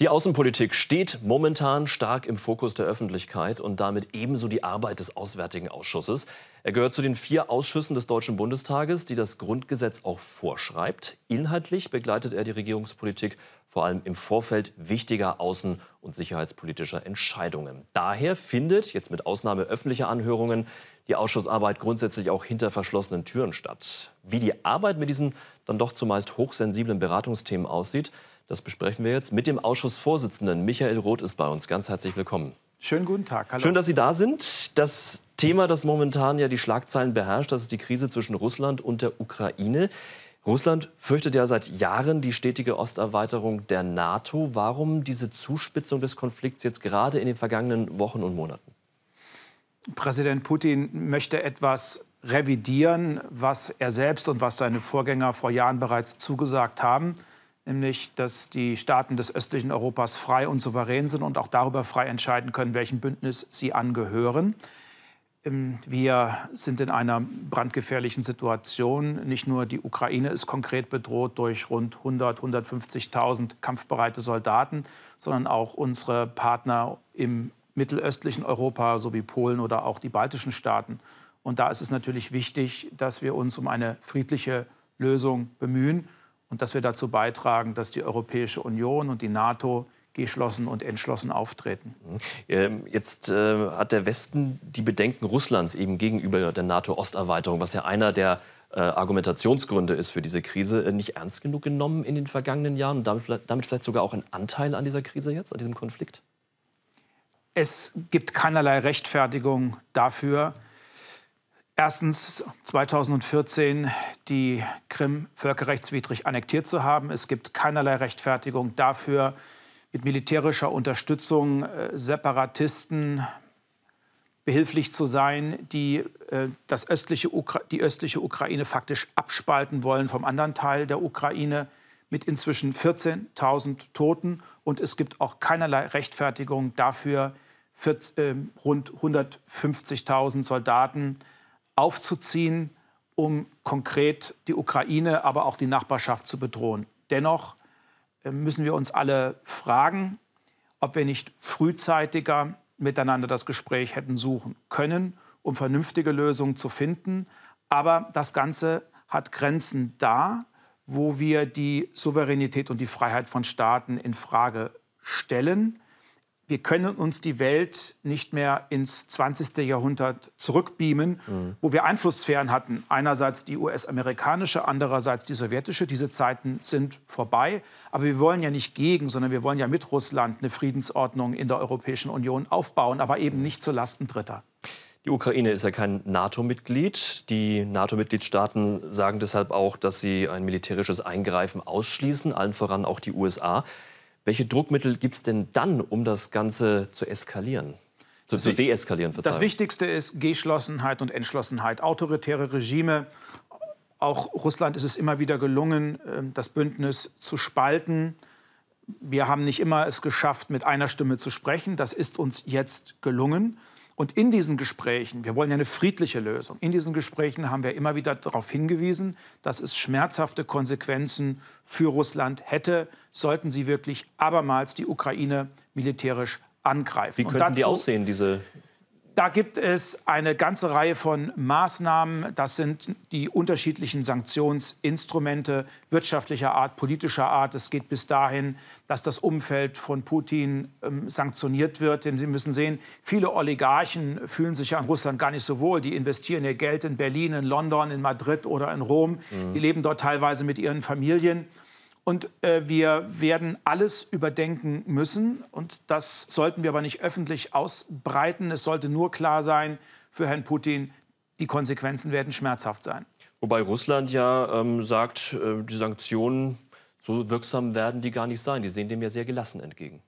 Die Außenpolitik steht momentan stark im Fokus der Öffentlichkeit und damit ebenso die Arbeit des Auswärtigen Ausschusses. Er gehört zu den vier Ausschüssen des Deutschen Bundestages, die das Grundgesetz auch vorschreibt. Inhaltlich begleitet er die Regierungspolitik vor allem im Vorfeld wichtiger außen- und sicherheitspolitischer Entscheidungen. Daher findet, jetzt mit Ausnahme öffentlicher Anhörungen, die Ausschussarbeit grundsätzlich auch hinter verschlossenen Türen statt. Wie die Arbeit mit diesen dann doch zumeist hochsensiblen Beratungsthemen aussieht, das besprechen wir jetzt mit dem Ausschussvorsitzenden. Michael Roth ist bei uns. Ganz herzlich willkommen. Schönen guten Tag. Hallo. Schön, dass Sie da sind. Das Thema, das momentan ja die Schlagzeilen beherrscht, das ist die Krise zwischen Russland und der Ukraine. Russland fürchtet ja seit Jahren die stetige Osterweiterung der NATO. Warum diese Zuspitzung des Konflikts jetzt gerade in den vergangenen Wochen und Monaten? Präsident Putin möchte etwas revidieren, was er selbst und was seine Vorgänger vor Jahren bereits zugesagt haben nämlich dass die Staaten des östlichen Europas frei und souverän sind und auch darüber frei entscheiden können, welchem Bündnis sie angehören. Ähm, wir sind in einer brandgefährlichen Situation. Nicht nur die Ukraine ist konkret bedroht durch rund 100, 150.000 kampfbereite Soldaten, sondern auch unsere Partner im mittelöstlichen Europa sowie Polen oder auch die baltischen Staaten. Und da ist es natürlich wichtig, dass wir uns um eine friedliche Lösung bemühen und dass wir dazu beitragen, dass die Europäische Union und die NATO geschlossen und entschlossen auftreten. Mhm. Ähm, jetzt äh, hat der Westen die Bedenken Russlands eben gegenüber der NATO-Osterweiterung, was ja einer der äh, Argumentationsgründe ist für diese Krise, äh, nicht ernst genug genommen in den vergangenen Jahren und damit, damit vielleicht sogar auch einen Anteil an dieser Krise jetzt, an diesem Konflikt? Es gibt keinerlei Rechtfertigung dafür, Erstens 2014 die Krim völkerrechtswidrig annektiert zu haben. Es gibt keinerlei Rechtfertigung dafür, mit militärischer Unterstützung äh, Separatisten behilflich zu sein, die äh, das östliche die östliche Ukraine faktisch abspalten wollen vom anderen Teil der Ukraine mit inzwischen 14.000 Toten. Und es gibt auch keinerlei Rechtfertigung dafür, 40, äh, rund 150.000 Soldaten aufzuziehen, um konkret die Ukraine, aber auch die Nachbarschaft zu bedrohen. Dennoch äh, müssen wir uns alle fragen, ob wir nicht frühzeitiger miteinander das Gespräch hätten suchen können, um vernünftige Lösungen zu finden. Aber das Ganze hat Grenzen da, wo wir die Souveränität und die Freiheit von Staaten in Frage stellen wir können uns die Welt nicht mehr ins 20. Jahrhundert zurückbeamen, mhm. wo wir Einflusssphären hatten. Einerseits die US-amerikanische, andererseits die sowjetische. Diese Zeiten sind vorbei. Aber wir wollen ja nicht gegen, sondern wir wollen ja mit Russland eine Friedensordnung in der Europäischen Union aufbauen, aber eben nicht zulasten Dritter. Die Ukraine ist ja kein NATO-Mitglied. Die NATO-Mitgliedstaaten sagen deshalb auch, dass sie ein militärisches Eingreifen ausschließen, allen voran auch die USA. Welche Druckmittel gibt es denn dann, um das Ganze zu eskalieren? Zu, zu deeskalieren, Verzeihung. Das Wichtigste ist Geschlossenheit und Entschlossenheit. Autoritäre Regime, auch Russland ist es immer wieder gelungen, ähm, das Bündnis zu spalten. Wir haben nicht immer es geschafft, mit einer Stimme zu sprechen. Das ist uns jetzt gelungen. Und in diesen Gesprächen, wir wollen ja eine friedliche Lösung, in diesen Gesprächen haben wir immer wieder darauf hingewiesen, dass es schmerzhafte Konsequenzen für Russland hätte, sollten sie wirklich abermals die Ukraine militärisch angreifen. Wie könnten dazu, die aussehen, diese da gibt es eine ganze Reihe von Maßnahmen. Das sind die unterschiedlichen Sanktionsinstrumente wirtschaftlicher Art, politischer Art. Es geht bis dahin, dass das Umfeld von Putin ähm, sanktioniert wird. Denn Sie müssen sehen, viele Oligarchen fühlen sich ja an Russland gar nicht so wohl. Die investieren ihr Geld in Berlin, in London, in Madrid oder in Rom. Mhm. Die leben dort teilweise mit ihren Familien. Und äh, wir werden alles überdenken müssen. Und das sollten wir aber nicht öffentlich ausbreiten. Es sollte nur klar sein für Herrn Putin, die Konsequenzen werden schmerzhaft sein. Wobei Russland ja ähm, sagt, äh, die Sanktionen, so wirksam werden die gar nicht sein. Die sehen dem ja sehr gelassen entgegen.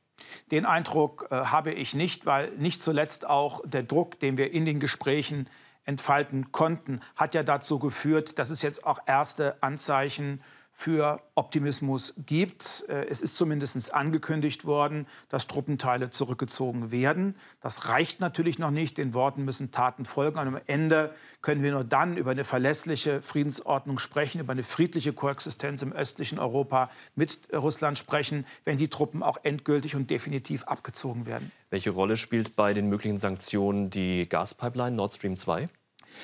Den Eindruck äh, habe ich nicht, weil nicht zuletzt auch der Druck, den wir in den Gesprächen entfalten konnten, hat ja dazu geführt, dass es jetzt auch erste Anzeichen für Optimismus gibt. Äh, es ist zumindest angekündigt worden, dass Truppenteile zurückgezogen werden. Das reicht natürlich noch nicht. Den Worten müssen Taten folgen. Und am Ende können wir nur dann über eine verlässliche Friedensordnung sprechen, über eine friedliche Koexistenz im östlichen Europa mit Russland sprechen, wenn die Truppen auch endgültig und definitiv abgezogen werden. Welche Rolle spielt bei den möglichen Sanktionen die Gaspipeline Nord Stream 2?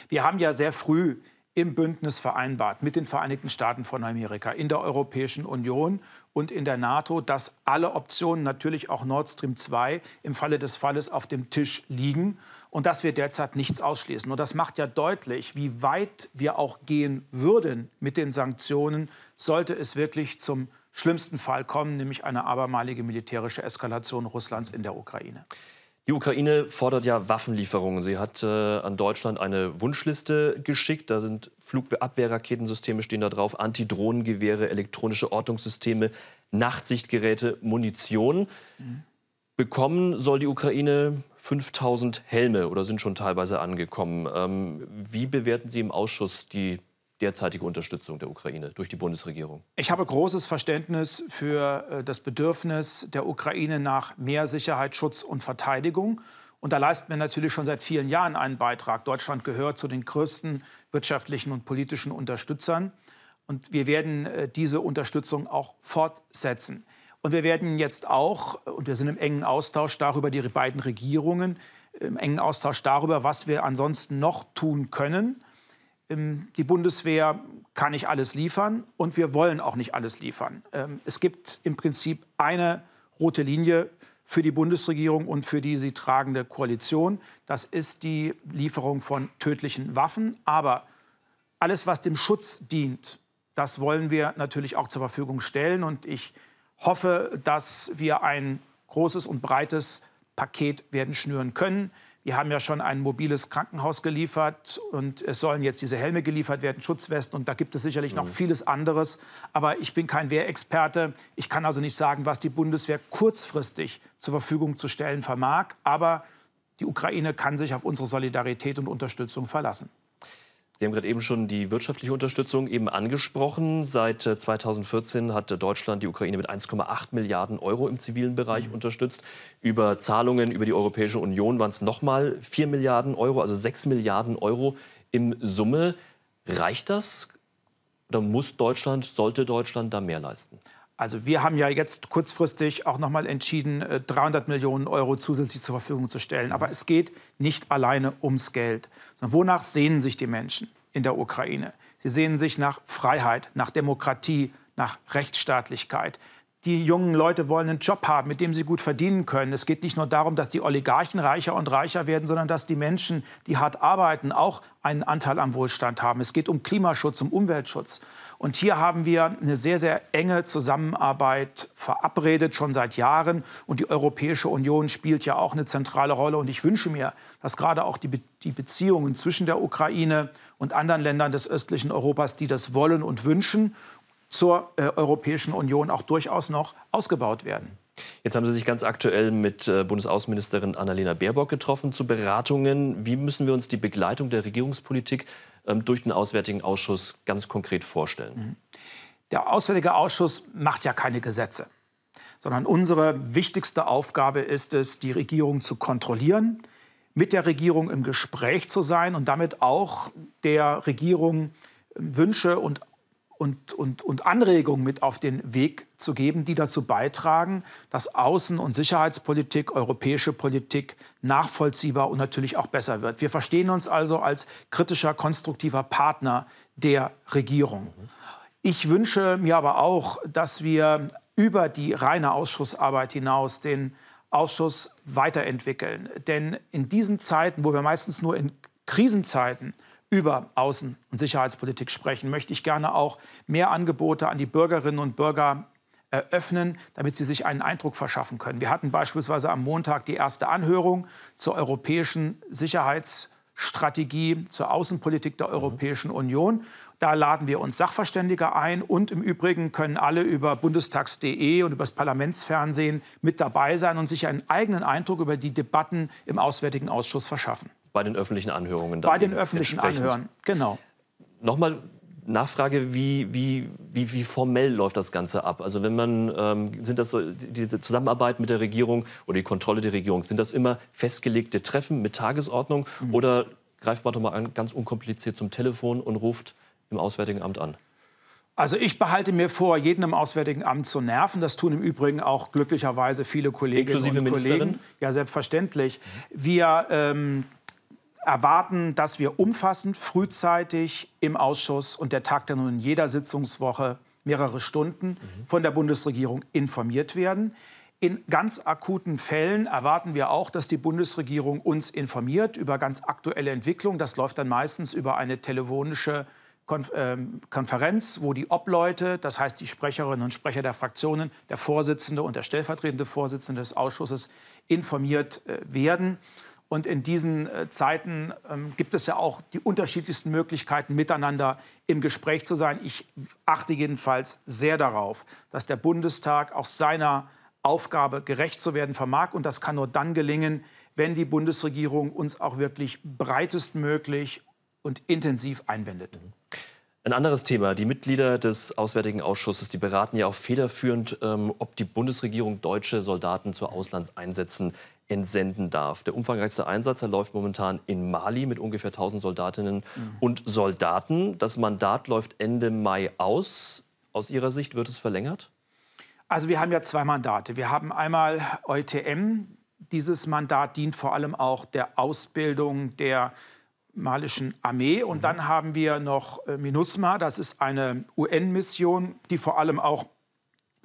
Wir haben ja sehr früh im Bündnis vereinbart mit den Vereinigten Staaten von Amerika, in der Europäischen Union und in der NATO, dass alle Optionen, natürlich auch Nord Stream 2, im Falle des Falles auf dem Tisch liegen und dass wir derzeit nichts ausschließen. Und das macht ja deutlich, wie weit wir auch gehen würden mit den Sanktionen, sollte es wirklich zum schlimmsten Fall kommen, nämlich eine abermalige militärische Eskalation Russlands in der Ukraine. Die Ukraine fordert ja Waffenlieferungen. Sie hat äh, an Deutschland eine Wunschliste geschickt. Da sind Flugabwehrraketensysteme stehen da drauf, Antidrohnengewehre, elektronische Ortungssysteme, Nachtsichtgeräte, Munition. Mhm. Bekommen soll die Ukraine 5000 Helme oder sind schon teilweise angekommen. Ähm, wie bewerten Sie im Ausschuss die derzeitige Unterstützung der Ukraine durch die Bundesregierung? Ich habe großes Verständnis für äh, das Bedürfnis der Ukraine nach mehr Sicherheit, Schutz und Verteidigung. Und da leisten wir natürlich schon seit vielen Jahren einen Beitrag. Deutschland gehört zu den größten wirtschaftlichen und politischen Unterstützern. Und wir werden äh, diese Unterstützung auch fortsetzen. Und wir werden jetzt auch, und wir sind im engen Austausch darüber, die beiden Regierungen, im engen Austausch darüber, was wir ansonsten noch tun können. Ähm, die Bundeswehr kann nicht alles liefern und wir wollen auch nicht alles liefern. Ähm, es gibt im Prinzip eine rote Linie für die Bundesregierung und für die sie tragende Koalition. Das ist die Lieferung von tödlichen Waffen. Aber alles, was dem Schutz dient, das wollen wir natürlich auch zur Verfügung stellen. Und ich hoffe, dass wir ein großes und breites Paket werden schnüren können. Wir haben ja schon ein mobiles Krankenhaus geliefert und es sollen jetzt diese Helme geliefert werden, Schutzwesten und da gibt es sicherlich noch mhm. vieles anderes. Aber ich bin kein Wehrexperte. Ich kann also nicht sagen, was die Bundeswehr kurzfristig zur Verfügung zu stellen vermag. Aber die Ukraine kann sich auf unsere Solidarität und Unterstützung verlassen. Sie haben gerade eben schon die wirtschaftliche Unterstützung eben angesprochen. Seit 2014 äh, hat Deutschland die Ukraine mit 1,8 Milliarden Euro im zivilen Bereich mhm. unterstützt. Über Zahlungen über die Europäische Union waren es nochmal 4 Milliarden Euro, also 6 Milliarden Euro im Summe. Reicht das? Oder muss Deutschland, sollte Deutschland da mehr leisten? Also wir haben ja jetzt kurzfristig auch noch mal entschieden, 300 äh, Millionen Euro zusätzlich zur Verfügung zu stellen. Aber es geht nicht alleine ums Geld, sondern wonach sehnen sich die Menschen in der Ukraine? Sie sehnen sich nach Freiheit, nach Demokratie, nach Rechtsstaatlichkeit. Die jungen Leute wollen einen Job haben, mit dem sie gut verdienen können. Es geht nicht nur darum, dass die Oligarchen reicher und reicher werden, sondern dass die Menschen, die hart arbeiten, auch einen Anteil am Wohlstand haben. Es geht um Klimaschutz, um Umweltschutz. Und hier haben wir eine sehr, sehr enge Zusammenarbeit verabredet, schon seit Jahren. Und die Europäische Union spielt ja auch eine zentrale Rolle. Und ich wünsche mir, dass gerade auch die, Be die Beziehungen zwischen der Ukraine und anderen Ländern des östlichen Europas, die das wollen und wünschen, zur äh, Europäischen Union auch durchaus noch ausgebaut werden. Jetzt haben Sie sich ganz aktuell mit äh, Bundesaußenministerin Annalena Baerbock getroffen zu Beratungen. Wie müssen wir uns die Begleitung der Regierungspolitik ähm, durch den Auswärtigen Ausschuss ganz konkret vorstellen? Mhm. Der Auswärtige Ausschuss macht ja keine Gesetze, sondern unsere wichtigste Aufgabe ist es, die Regierung zu kontrollieren, mit der Regierung im Gespräch zu sein und damit auch der Regierung Wünsche und und, und, und Anregungen mit auf den Weg zu geben, die dazu beitragen, dass Außen- und Sicherheitspolitik, europäische Politik nachvollziehbar und natürlich auch besser wird. Wir verstehen uns also als kritischer, konstruktiver Partner der Regierung. Ich wünsche mir aber auch, dass wir über die reine Ausschussarbeit hinaus den Ausschuss weiterentwickeln. Denn in diesen Zeiten, wo wir meistens nur in Krisenzeiten über Außen- und Sicherheitspolitik sprechen, möchte ich gerne auch mehr Angebote an die Bürgerinnen und Bürger eröffnen, damit sie sich einen Eindruck verschaffen können. Wir hatten beispielsweise am Montag die erste Anhörung zur europäischen Sicherheitsstrategie, zur Außenpolitik der Europäischen Union. Da laden wir uns Sachverständige ein und im Übrigen können alle über bundestags.de und über das Parlamentsfernsehen mit dabei sein und sich einen eigenen Eindruck über die Debatten im Auswärtigen Ausschuss verschaffen. Bei den öffentlichen Anhörungen. Bei den öffentlichen Anhörungen, genau. Nochmal Nachfrage, wie, wie, wie, wie, formell läuft das Ganze ab? Also wenn man, ähm, sind das so, diese Zusammenarbeit mit der Regierung oder die Kontrolle der Regierung, sind das immer festgelegte Treffen mit Tagesordnung mhm. oder greift man doch mal an, ganz unkompliziert zum Telefon und ruft im Auswärtigen Amt an? Also ich behalte mir vor, jeden im Auswärtigen Amt zu nerven. Das tun im Übrigen auch glücklicherweise viele Kolleginnen Inklusive und Ministerin? Kollegen. Ja, selbstverständlich. Wir ähm, erwarten, dass wir umfassend, frühzeitig im Ausschuss und der tagt dann nun in jeder Sitzungswoche mehrere Stunden von der Bundesregierung informiert werden. In ganz akuten Fällen erwarten wir auch, dass die Bundesregierung uns informiert über ganz aktuelle Entwicklungen. Das läuft dann meistens über eine telefonische ähm, Konferenz, wo die Obleute, das heißt die Sprecherinnen und Sprecher der Fraktionen, der Vorsitzende und der stellvertretende Vorsitzende des Ausschusses informiert äh, werden. Und in diesen äh, Zeiten ähm, gibt es ja auch die unterschiedlichsten Möglichkeiten, miteinander im Gespräch zu sein. Ich achte jedenfalls sehr darauf, dass der Bundestag auch seiner Aufgabe gerecht zu werden vermag. Und das kann nur dann gelingen, wenn die Bundesregierung uns auch wirklich breitestmöglich und intensiv einbindet. Ein anderes Thema. Die Mitglieder des Auswärtigen Ausschusses die beraten ja auch federführend, ähm, ob die Bundesregierung deutsche Soldaten zu Auslandseinsätzen entsenden darf. Der umfangreichste Einsatz läuft momentan in Mali mit ungefähr 1000 Soldatinnen mhm. und Soldaten. Das Mandat läuft Ende Mai aus. Aus Ihrer Sicht wird es verlängert? Also wir haben ja zwei Mandate. Wir haben einmal EUTM. Dieses Mandat dient vor allem auch der Ausbildung der malischen Armee. Und mhm. dann haben wir noch äh, MINUSMA. Das ist eine UN-Mission, die vor allem auch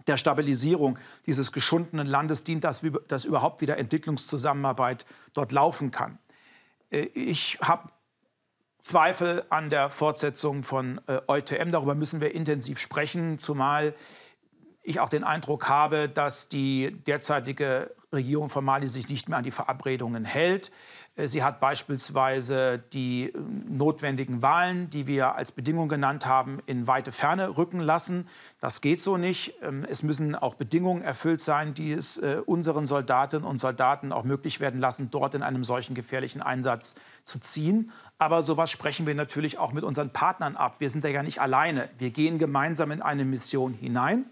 der Stabilisierung dieses geschundenen Landes dient, dass, dass überhaupt wieder Entwicklungszusammenarbeit dort laufen kann. Äh, ich habe Zweifel an der Fortsetzung von äh, EUTM. Darüber müssen wir intensiv sprechen, zumal ich auch den Eindruck habe, dass die derzeitige Regierung von Mali sich nicht mehr an die Verabredungen hält. Äh, sie hat beispielsweise die äh, notwendigen Wahlen, die wir als Bedingung genannt haben, in weite Ferne rücken lassen. Das geht so nicht. Ähm, es müssen auch Bedingungen erfüllt sein, die es äh, unseren Soldatinnen und Soldaten auch möglich werden lassen, dort in einem solchen gefährlichen Einsatz zu ziehen. Aber sowas sprechen wir natürlich auch mit unseren Partnern ab. Wir sind da ja nicht alleine. Wir gehen gemeinsam in eine Mission hinein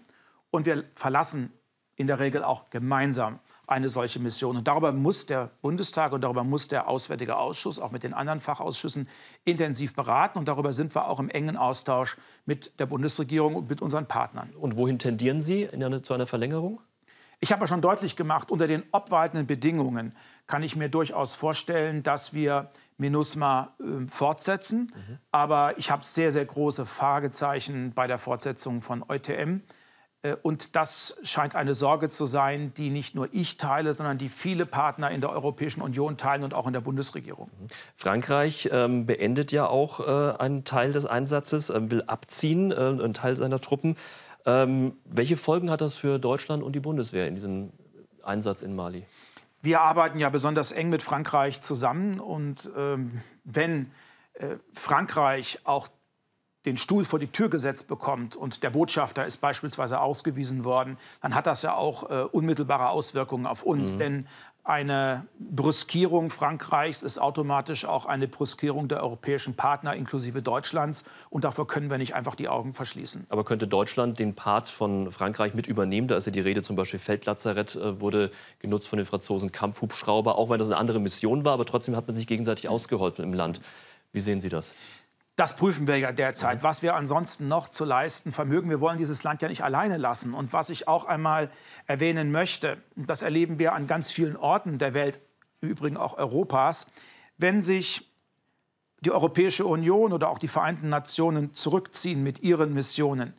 und wir verlassen in der Regel auch gemeinsam eine solche Mission. Und darüber muss der Bundestag und darüber muss der Auswärtige Ausschuss auch mit den anderen Fachausschüssen intensiv beraten. Und darüber sind wir auch im engen Austausch mit der Bundesregierung und mit unseren Partnern. Und wohin tendieren Sie eine, zu einer Verlängerung? Ich habe ja schon deutlich gemacht, unter den obwaltenden Bedingungen kann ich mir durchaus vorstellen, dass wir MINUSMA äh, fortsetzen. Mhm. Aber ich habe sehr, sehr große Fragezeichen bei der Fortsetzung von EUTM. Äh, und das scheint eine Sorge zu sein, die nicht nur ich teile, sondern die viele Partner in der Europäischen Union teilen und auch in der Bundesregierung. Frankreich ähm, beendet ja auch äh, einen Teil des Einsatzes, äh, will abziehen, äh, einen Teil seiner Truppen. Ähm, welche Folgen hat das für Deutschland und die Bundeswehr in diesem Einsatz in Mali? Wir arbeiten ja besonders eng mit Frankreich zusammen. Und ähm, wenn äh, Frankreich auch den Stuhl vor die Tür gesetzt bekommt und der Botschafter ist beispielsweise ausgewiesen worden, dann hat das ja auch äh, unmittelbare Auswirkungen auf uns. Mhm. Denn eine Brüskierung Frankreichs ist automatisch auch eine Brüskierung der europäischen Partner inklusive Deutschlands. Und davor können wir nicht einfach die Augen verschließen. Aber könnte Deutschland den Part von Frankreich mit übernehmen? Da ist ja die Rede zum Beispiel Feldlazarett äh, wurde genutzt von den Franzosen, Kampfhubschrauber, auch wenn das eine andere Mission war. Aber trotzdem hat man sich gegenseitig ausgeholfen im Land. Wie sehen Sie das? Das prüfen wir ja derzeit. Mhm. Was wir ansonsten noch zu leisten vermögen. Wir wollen dieses Land ja nicht alleine lassen. Und was ich auch einmal erwähnen möchte, das erleben wir an ganz vielen Orten der Welt, im Übrigen auch Europas, wenn sich die Europäische Union oder auch die Vereinten Nationen zurückziehen mit ihren Missionen,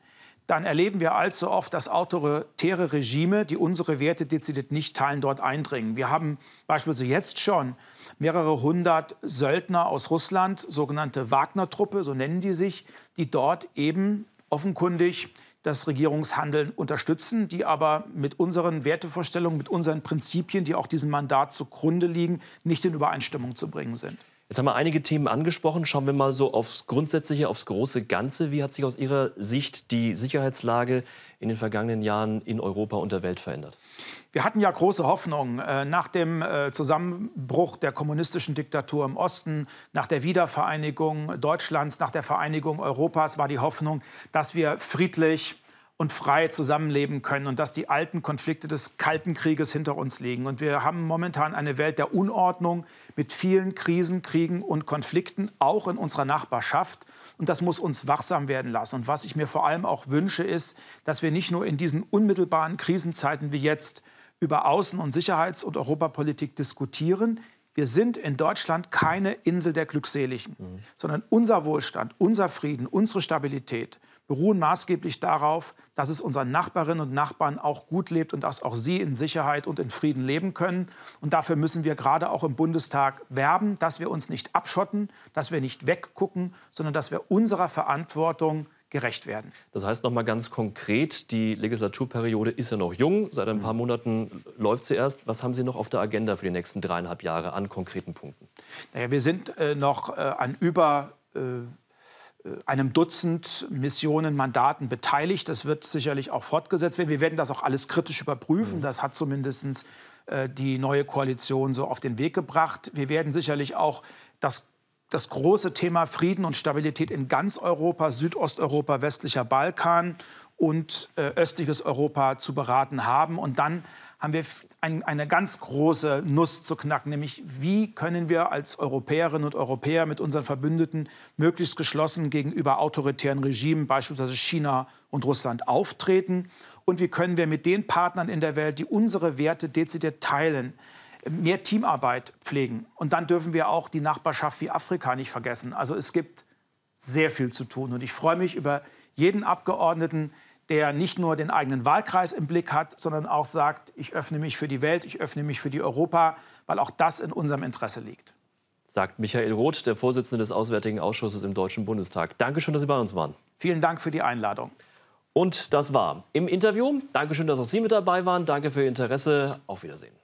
dann erleben wir allzu oft, dass autoritäre Regime, die unsere Werte dezidiert nicht teilen, dort eindringen. Wir haben beispielsweise jetzt schon mehrere hundert Söldner aus Russland, sogenannte Wagner-Truppe, so nennen die sich, die dort eben offenkundig das Regierungshandeln unterstützen, die aber mit unseren Wertevorstellungen, mit unseren Prinzipien, die auch diesem Mandat zugrunde liegen, nicht in Übereinstimmung zu bringen sind. Jetzt haben wir einige Themen angesprochen. Schauen wir mal so aufs Grundsätzliche, aufs große Ganze. Wie hat sich aus Ihrer Sicht die Sicherheitslage in den vergangenen Jahren in Europa und der Welt verändert? Wir hatten ja große Hoffnung äh, nach dem äh, Zusammenbruch der kommunistischen Diktatur im Osten, nach der Wiedervereinigung Deutschlands, nach der Vereinigung Europas war die Hoffnung, dass wir friedlich und frei zusammenleben können und dass die alten Konflikte des Kalten Krieges hinter uns liegen. Und wir haben momentan eine Welt der Unordnung mit vielen Krisen, Kriegen und Konflikten, auch in unserer Nachbarschaft. Und das muss uns wachsam werden lassen. Und was ich mir vor allem auch wünsche, ist, dass wir nicht nur in diesen unmittelbaren Krisenzeiten wie jetzt über Außen- und Sicherheits- und Europapolitik diskutieren. Wir sind in Deutschland keine Insel der Glückseligen, mhm. sondern unser Wohlstand, unser Frieden, unsere Stabilität beruhen maßgeblich darauf, dass es unseren Nachbarinnen und Nachbarn auch gut lebt und dass auch sie in Sicherheit und in Frieden leben können. Und dafür müssen wir gerade auch im Bundestag werben, dass wir uns nicht abschotten, dass wir nicht weggucken, sondern dass wir unserer Verantwortung gerecht werden. Das heißt noch mal ganz konkret, die Legislaturperiode ist ja noch jung, seit ein paar Monaten läuft sie erst. Was haben Sie noch auf der Agenda für die nächsten dreieinhalb Jahre an konkreten Punkten? Naja, wir sind äh, noch äh, an über äh, einem Dutzend Missionen, Mandaten beteiligt. Das wird sicherlich auch fortgesetzt werden. Wir werden das auch alles kritisch überprüfen. Mhm. Das hat zumindest äh, die neue Koalition so auf den Weg gebracht. Wir werden sicherlich auch das, das große Thema Frieden und Stabilität in ganz Europa, Südosteuropa, westlicher Balkan und äh, östliches Europa zu beraten haben. Und dann haben wir ein, eine ganz große Nuss zu knacken, nämlich wie können wir als Europäerinnen und Europäer mit unseren Verbündeten möglichst geschlossen gegenüber autoritären Regimen, beispielsweise China und Russland, auftreten und wie können wir mit den Partnern in der Welt, die unsere Werte dezidiert teilen, mehr Teamarbeit pflegen. Und dann dürfen wir auch die Nachbarschaft wie Afrika nicht vergessen. Also es gibt sehr viel zu tun und ich freue mich über jeden Abgeordneten, der nicht nur den eigenen Wahlkreis im Blick hat, sondern auch sagt, ich öffne mich für die Welt, ich öffne mich für die Europa, weil auch das in unserem Interesse liegt. Sagt Michael Roth, der Vorsitzende des Auswärtigen Ausschusses im Deutschen Bundestag. Dankeschön, dass Sie bei uns waren. Vielen Dank für die Einladung. Und das war im Interview. Dankeschön, dass auch Sie mit dabei waren. Danke für Ihr Interesse. Auf Wiedersehen.